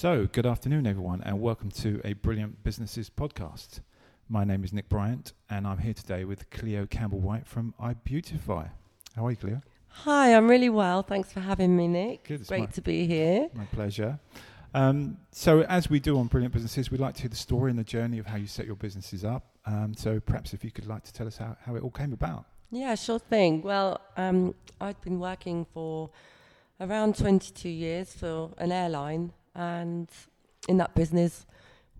So, good afternoon, everyone, and welcome to a Brilliant Businesses podcast. My name is Nick Bryant, and I'm here today with Cleo Campbell White from iBeautify. How are you, Cleo? Hi, I'm really well. Thanks for having me, Nick. Good, Great my- to be here. My pleasure. Um, so, as we do on Brilliant Businesses, we'd like to hear the story and the journey of how you set your businesses up. Um, so, perhaps if you could like to tell us how, how it all came about. Yeah, sure thing. Well, um, I'd been working for around 22 years for an airline, and in that business,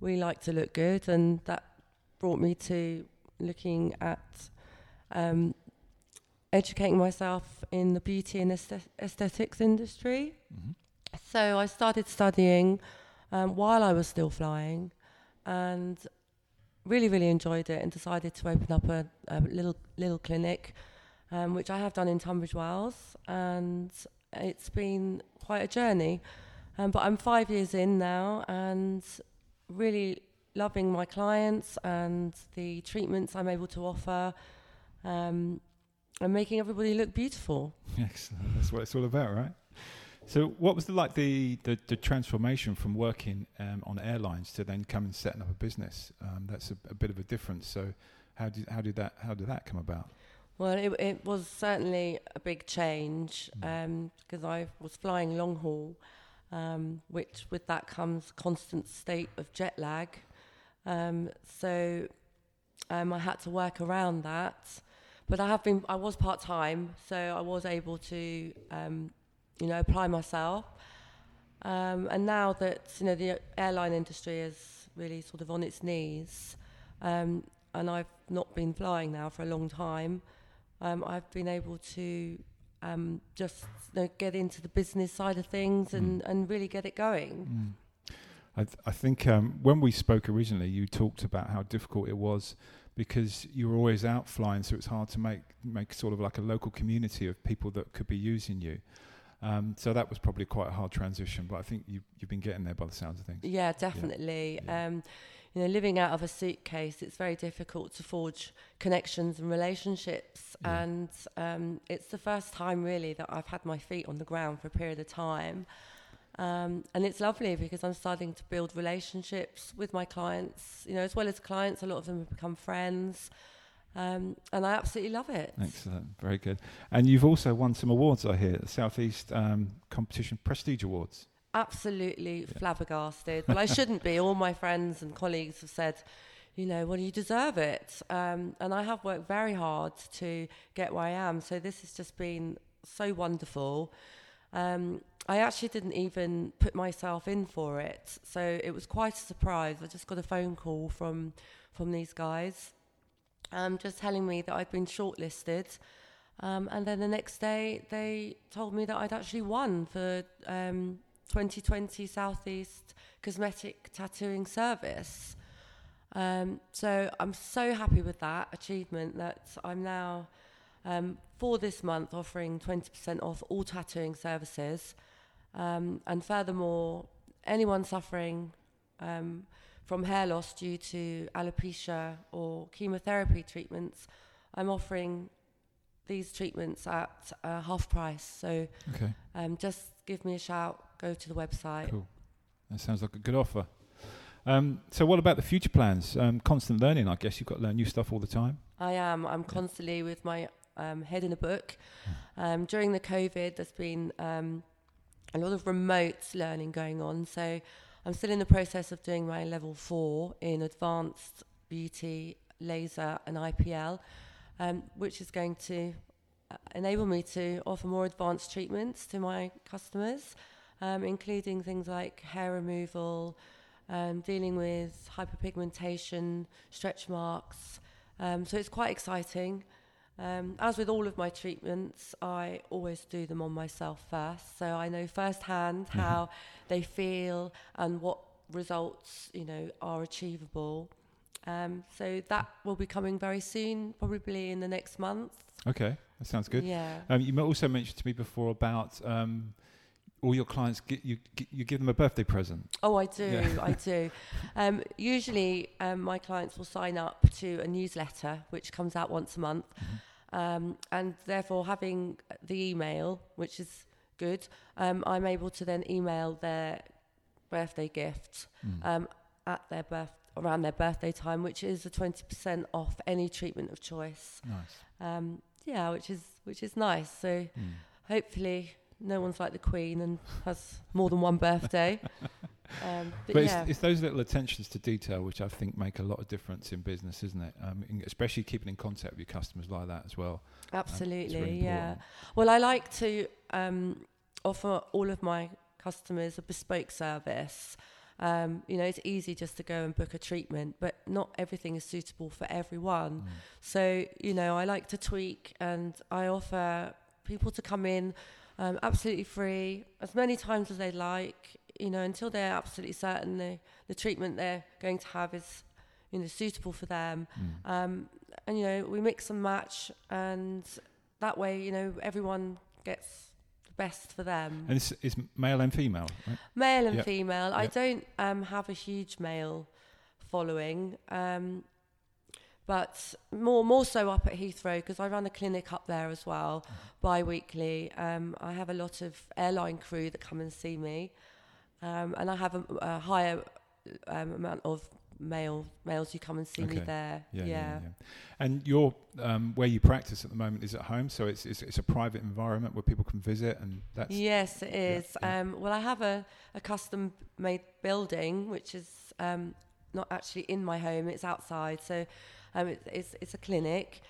we like to look good, and that brought me to looking at um, educating myself in the beauty and aesthetics industry. Mhm. So I started studying um, while I was still flying, and really, really enjoyed it, and decided to open up a, a little little clinic, um, which I have done in Tunbridge Wells, and it's been quite a journey. Um, but I'm five years in now, and really loving my clients and the treatments I'm able to offer, um, and making everybody look beautiful. Excellent. That's what it's all about, right? So, what was the, like the, the, the transformation from working um, on airlines to then coming and setting up a business? Um, that's a, a bit of a difference. So, how did how did that how did that come about? Well, it, it was certainly a big change Mm. because I was flying long haul, um, which with that comes constant state of jet lag. Um, so um, I had to work around that. But I have been, I was part time, so I was able to, um, you know, apply myself. Um, and now that you know the airline industry is really sort of on its knees, um, and I've not been flying now for a long time, I've been able to um, just you know, get into the business side of things and, and really get it going. Mm. I, th- I think um, when we spoke originally, you talked about how difficult it was because you were always out flying, so it's hard to make make sort of like a local community of people that could be using you. Um, so that was probably quite a hard transition, but I think you, you've been getting there by the sounds of things. Yeah, definitely. Yeah. Um, you know, living out of a suitcase, it's very difficult to forge connections and relationships. Yeah. And um, it's the first time really that I've had my feet on the ground for a period of time. Um, and it's lovely because I'm starting to build relationships with my clients, you know, as well as clients. A lot of them have become friends. Um, and I absolutely love it. Excellent, very good. And you've also won some awards, I hear, the Southeast um, Competition Prestige Awards. Absolutely flabbergasted. Well, I shouldn't be. All my friends and colleagues have said, you know, well, you deserve it. Um, and I have worked very hard to get where I am. So this has just been so wonderful. Um, I actually didn't even put myself in for it, so it was quite a surprise. I just got a phone call from from these guys, um, just telling me that I'd been shortlisted. Um, and then the next day, they told me that I'd actually won for um, 2020 Southeast Cosmetic Tattooing Service. Um, so I'm so happy with that achievement that I'm now, um, for this month, offering 20% off all tattooing services. Um, and furthermore, anyone suffering um, from hair loss due to alopecia or chemotherapy treatments, I'm offering these treatments at uh, half price. So Okay, um, just give me a shout, go to the website. cool. That sounds like a good offer. Um, so, what about the future plans? Um, constant learning, I guess you've got to learn new stuff all the time. I am. I'm constantly with my um, head in a book. Um, during the COVID, there's been um, a lot of remote learning going on. So I'm still in the process of doing my level four in advanced beauty, laser, and IPL, um, which is going to uh, enable me to offer more advanced treatments to my customers, um, including things like hair removal, um, dealing with hyperpigmentation, stretch marks. Um, so it's quite exciting. Um, as with all of my treatments, I always do them on myself first, so I know firsthand how they feel and what results you know are achievable. Um, so that will be coming very soon, probably in the next month. Okay, that sounds good. Yeah. Um, you also mentioned to me before about um, all your clients, get, you, you give them a birthday present. Oh, I do. Yeah. I do. Um, usually, um, my clients will sign up to a newsletter which comes out once a month, um, and therefore having the email, which is good, um, I'm able to then email their birthday gift Mm. um, at their birth around their birthday time, which is a twenty percent off any treatment of choice. nice. Um, yeah, which is which is nice. So Mm. hopefully no one's like the Queen and has more than one birthday. um, but, But, yeah, it's, it's those little attentions to detail which I think make a lot of difference in business, isn't it? Um, especially keeping in contact with your customers like that as well. absolutely, really yeah. Well, I like to um, offer all of my customers a bespoke service. Um, you know, it's easy just to go and book a treatment, but not everything is suitable for everyone. Mm. So, you know, I like to tweak and I offer people to come in um, absolutely free as many times as they like, you know, until they're absolutely certain the, the treatment they're going to have is, you know, suitable for them. Mm. Um, and, you know, we mix and match and that way, you know, everyone gets the best for them. And it's, it's male and female, right? Male and Yep. female. I don't um, have a huge male following, um, but more more so up at Heathrow because I run a clinic up there as well, Mm-hmm. bi-weekly. Um, I have a lot of airline crew that come and see me, um, and I have a, a higher um, amount of male males who come and see me there. Yeah, yeah, yeah. And your um, where you practice at the moment is at home, so it's, it's it's a private environment where people can visit, and that's Yes, it is. Yeah, yeah. Um, well, I have a, a custom made building, which is um, not actually in my home, it's outside. So um, it, it's, it's a clinic.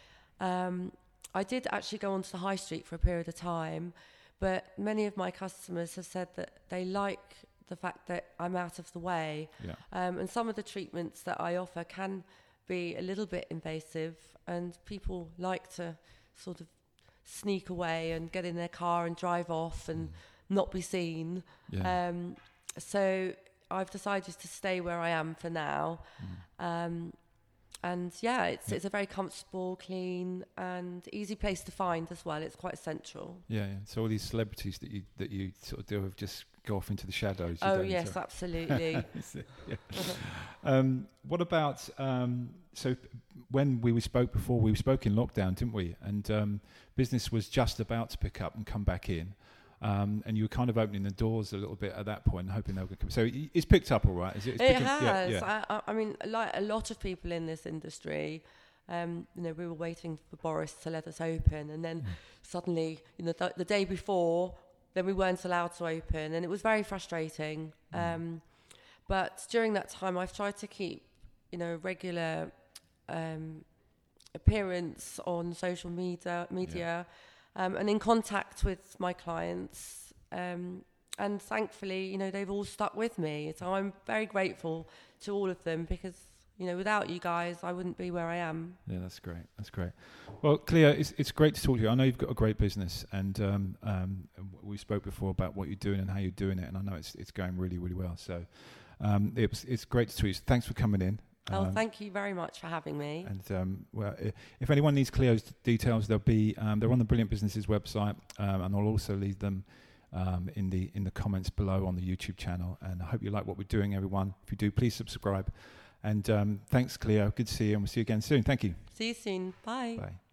Um, I did actually go onto the high street for a period of time, but many of my customers have said that they like the fact that I'm out of the way. yeah, Um, and some of the treatments that I offer can be a little bit invasive, and people like to sort of sneak away and get in their car and drive off and not be seen. yeah. Um, so I've decided to stay where I am for now. Mm. Um, and yeah, it's Yeah. it's a very comfortable, clean, and easy place to find as well. It's quite central. yeah, yeah. So all these celebrities that you that you sort of deal with just go off into the shadows. oh yes, so- absolutely. yeah. Um, what about um, so when we spoke before? We spoke in lockdown, didn't we? And um, business was just about to pick up and come back in. Um, and you were kind of opening the doors a little bit at that point, hoping they would come. So it's picked up all right. Is it? It's it has. Yeah, yeah. I, I, mean, like a lot of people in this industry, um, you know, we were waiting for Boris to let us open, and Mm. then suddenly, you know, th- the day before, then we weren't allowed to open, and it was very frustrating. Mm. Um, but during that time, I've tried to keep, you know, regular um, appearance on social media, media, um, and in contact with my clients. Um, and thankfully, you know, they've all stuck with me. So I'm very grateful to all of them because, you know, without you guys, I wouldn't be where I am. Yeah, that's great. That's great. Well, Cleo, it's, it's great to talk to you. I know you've got a great business, and um, um, we spoke before about what you're doing and how you're doing it, and I know it's it's going really, really well. So um, it's it's great to talk to you. Thanks for coming in. Oh, Um, thank you very much for having me. And um, well, if anyone needs Cleo's details, they'll be um, they're on the Brilliant Businesses website, um, and I'll also leave them um, in the in the comments below on the YouTube channel. And I hope you like what we're doing, everyone. If you do, please subscribe. And um, thanks, Cleo. Good to see you, and we'll see you again soon. Thank you. See you soon. Bye. Bye.